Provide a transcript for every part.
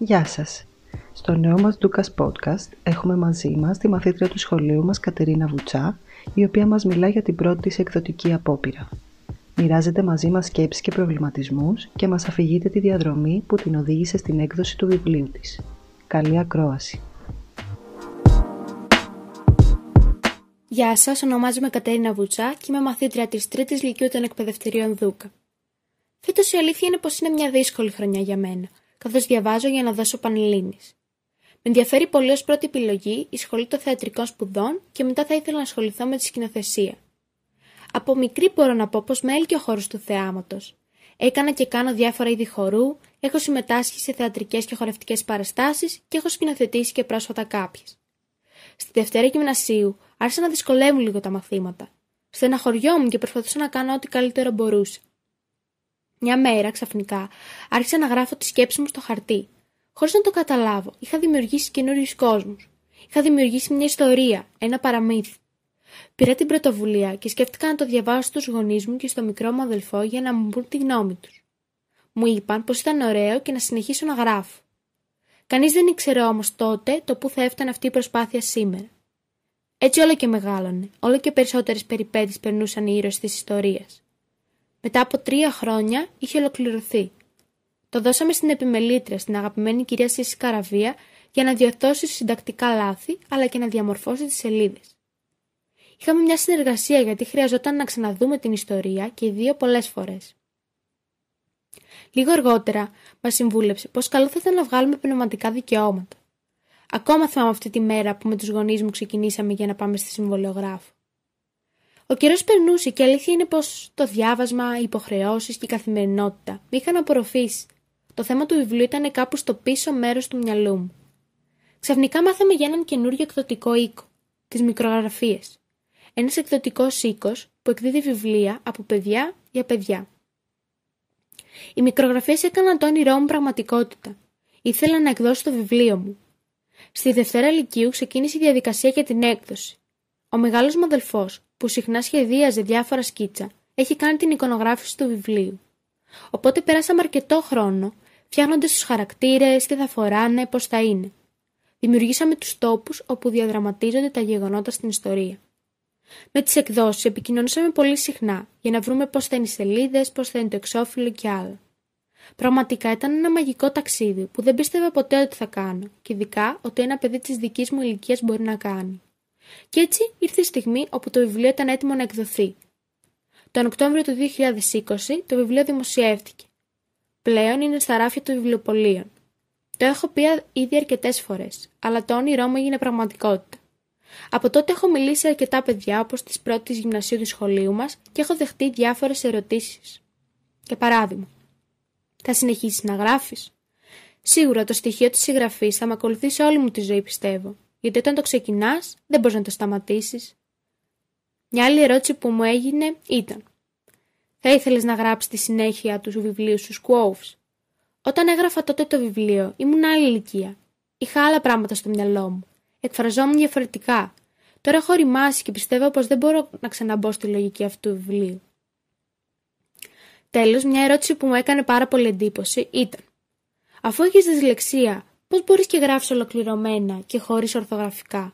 Γεια σας! Στο νέο μας Ντούκας Podcast έχουμε μαζί μας τη μαθήτρια του σχολείου μας Κατερίνα Βουτσά, η οποία μας μιλά για την πρώτη της εκδοτική απόπειρα. Μοιράζεται μαζί μας σκέψεις και προβληματισμούς και μας αφηγείται τη διαδρομή που την οδήγησε στην έκδοση του βιβλίου της. Καλή ακρόαση! Γεια σας, ονομάζομαι Κατέρινα Βουτσά και είμαι μαθήτρια της Τρίτης Λυκειού των Εκπαιδευτηρίων Δούκα. Φέτος η αλήθεια είναι πως είναι μια δύσκολη χρονιά για μένα, καθώς διαβάζω για να δώσω πανελίνη. Με ενδιαφέρει πολύ ως πρώτη επιλογή η σχολή των θεατρικών σπουδών και μετά θα ήθελα να ασχοληθώ με τη σκηνοθεσία. Από μικρή μπορώ να πω πως με έλκει ο χώρος του θεάματος. Έκανα και κάνω διάφορα είδη χορού, έχω συμμετάσχει σε θεατρικές και χορευτικές παραστάσεις και έχω σκηνοθετήσει και πρόσφατα κάποιες. Στη Δευτέρα Γυμνασίου άρχισα να δυσκολεύουν λίγο τα μαθήματα. Στεναχωριόμουν και προσπαθούσα να κάνω ό,τι καλύτερο μπορούσα. Μια μέρα, ξαφνικά, άρχισα να γράφω τη σκέψη μου στο χαρτί. Χωρίς να το καταλάβω, είχα δημιουργήσει καινούριους κόσμους. Είχα δημιουργήσει μια ιστορία, ένα παραμύθι. Πήρα την πρωτοβουλία και σκέφτηκα να το διαβάσω στους γονείς μου και στο μικρό μου αδελφό για να μου πούν τη γνώμη τους. Μου είπαν πως ήταν ωραίο και να συνεχίσω να γράφω. Κανείς δεν ήξερε όμως τότε το που θα έφτανε αυτή η προσπάθεια σήμερα. Έτσι όλο και μεγάλωνε, όλο και περισσότερες περιπέτειες περνούσαν οι ήρωες της ιστορίας. Μετά από τρία χρόνια είχε ολοκληρωθεί. Το δώσαμε στην επιμελήτρια, στην αγαπημένη κυρία Σύση Καραβία, για να διορθώσει συντακτικά λάθη, αλλά και να διαμορφώσει τις σελίδες. Είχαμε μια συνεργασία γιατί χρειαζόταν να ξαναδούμε την ιστορία και οι δύο πολλές φορές. Λίγο αργότερα μας συμβούλεψε πως καλό θα ήταν να βγάλουμε πνευματικά δικαιώματα. Ακόμα θυμάμαι αυτή τη μέρα που με τους γονείς μου ξεκινήσαμε για να πάμε στη συμβολιογράφο. Ο καιρός περνούσε και αλήθεια είναι πως το διάβασμα, οι υποχρεώσεις και η καθημερινότητα με είχαν απορροφήσει. Το θέμα του βιβλίου ήταν κάπου στο πίσω μέρος του μυαλού μου. Ξαφνικά μάθαμε για έναν καινούριο εκδοτικό οίκο, τις μικρογραφίες. Ένας εκδοτικός οίκος που εκδίδει βιβλία από παιδιά για παιδιά. Οι μικρογραφίες έκαναν το όνειρό μου πραγματικότητα. Ήθελα να εκδώσω το βιβλίο μου. Στη Δευτέρα Λυκείου ξεκίνησε η διαδικασία για την έκδοση. Ο μεγάλος μου αδελφός, που συχνά σχεδίαζε διάφορα σκίτσα, έχει κάνει την εικονογράφηση του βιβλίου. Οπότε πέρασαμε αρκετό χρόνο, φτιάχνοντας τους χαρακτήρες, τι θα φοράνε, πώς θα είναι. Δημιουργήσαμε τους τόπους όπου διαδραματίζονται τα γεγονότα στην ιστορία. Με τις εκδόσεις επικοινωνήσαμε πολύ συχνά για να βρούμε πώς θα είναι οι σελίδες, πώς θα είναι το εξώφυλλο και άλλα. Πραγματικά ήταν ένα μαγικό ταξίδι που δεν πίστευα ποτέ ότι θα κάνω, και ειδικά ότι ένα παιδί της δικής μου ηλικίας μπορεί να κάνει. Και έτσι ήρθε η στιγμή όπου το βιβλίο ήταν έτοιμο να εκδοθεί. Τον Οκτώβριο του 2020 το βιβλίο δημοσιεύτηκε. Πλέον είναι στα ράφια του βιβλιοπολίων. Το έχω πει ήδη αρκετές φορές, αλλά το όνειρό μου έγινε πραγματικότητα. Από τότε έχω μιλήσει σε αρκετά παιδιά όπως της πρώτης γυμνασίου του σχολείου μας και έχω δεχτεί διάφορες ερωτήσεις. Για παράδειγμα, θα συνεχίσεις να γράφεις; Σίγουρα το στοιχείο της συγγραφής θα με ακολουθήσει όλη μου τη ζωή, πιστεύω, γιατί όταν το ξεκινάς δεν μπορείς να το σταματήσεις. Μια άλλη ερώτηση που μου έγινε ήταν: Θα ήθελες να γράψεις τη συνέχεια του βιβλίου σου Quoves; Όταν έγραφα τότε το βιβλίο, ήμουν άλλη ηλικία. Είχα άλλα πράγματα στο μυαλό μου. Εκφραζόμουν διαφορετικά. Τώρα έχω οριμάσει και πιστεύω πως δεν μπορώ να ξαναμπω στη λογική αυτού του βιβλίου. Τέλος, μια ερώτηση που μου έκανε πάρα πολύ εντύπωση ήταν: Αφού έχεις δυσλεξία, πώς μπορείς και γράφεις ολοκληρωμένα και χωρίς ορθογραφικά;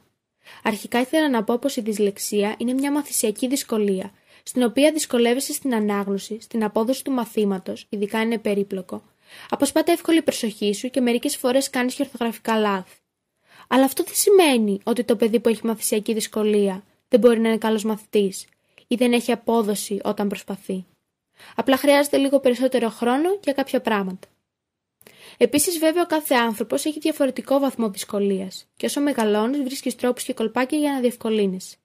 Αρχικά ήθελα να πω πως η δυσλεξία είναι μια μαθησιακή δυσκολία, στην οποία δυσκολεύεσαι στην ανάγνωση, στην απόδοση του μαθήματος, ειδικά είναι περίπλοκο, αποσπάται εύκολη η προσοχή σου και μερικές φορές κάνεις και ορθογραφικά λάθη. Αλλά αυτό δεν σημαίνει ότι το παιδί που έχει μαθησιακή δυσκολία δεν μπορεί να είναι καλός μαθητής ή δεν έχει απόδοση όταν προσπαθεί. Απλά χρειάζεται λίγο περισσότερο χρόνο για κάποια πράγματα. Επίσης, βέβαια, ο κάθε άνθρωπος έχει διαφορετικό βαθμό δυσκολίας και όσο μεγαλώνεις, βρίσκεις τρόπους και κολπάκια για να διευκολύνεις.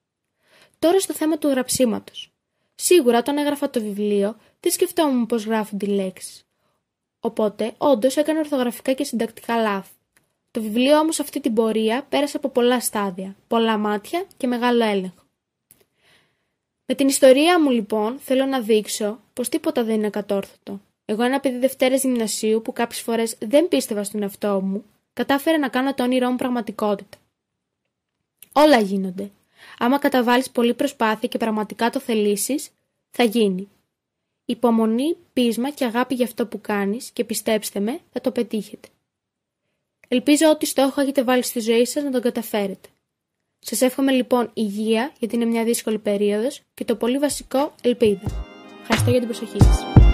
Τώρα στο θέμα του γραψίματος. Σίγουρα, όταν έγραφα το βιβλίο, δεν σκεφτόμουν πώς γράφουν οι λέξει. Οπότε, όντως, έκανα ορθογραφικά και συντακτικά λάθη. Το βιβλίο όμως αυτή την πορεία πέρασε από πολλά στάδια, πολλά μάτια και μεγάλο έλεγχο. Με την ιστορία μου λοιπόν θέλω να δείξω πως τίποτα δεν είναι κατόρθωτο. Εγώ ένα παιδί Δευτέρα Γυμνασίου που κάποιες φορές δεν πίστευα στον εαυτό μου, κατάφερα να κάνω το όνειρό μου πραγματικότητα. Όλα γίνονται. Άμα καταβάλεις πολλή προσπάθεια και πραγματικά το θελήσεις, θα γίνει. Υπομονή, πείσμα και αγάπη για αυτό που κάνεις και πιστέψτε με, θα το πετύχετε. Ελπίζω ότι στόχο έχετε βάλει στη ζωή σας να τον καταφέρετε. Σας εύχομαι λοιπόν υγεία γιατί είναι μια δύσκολη περίοδος και το πολύ βασικό ελπίδα. Ευχαριστώ για την προσοχή σας.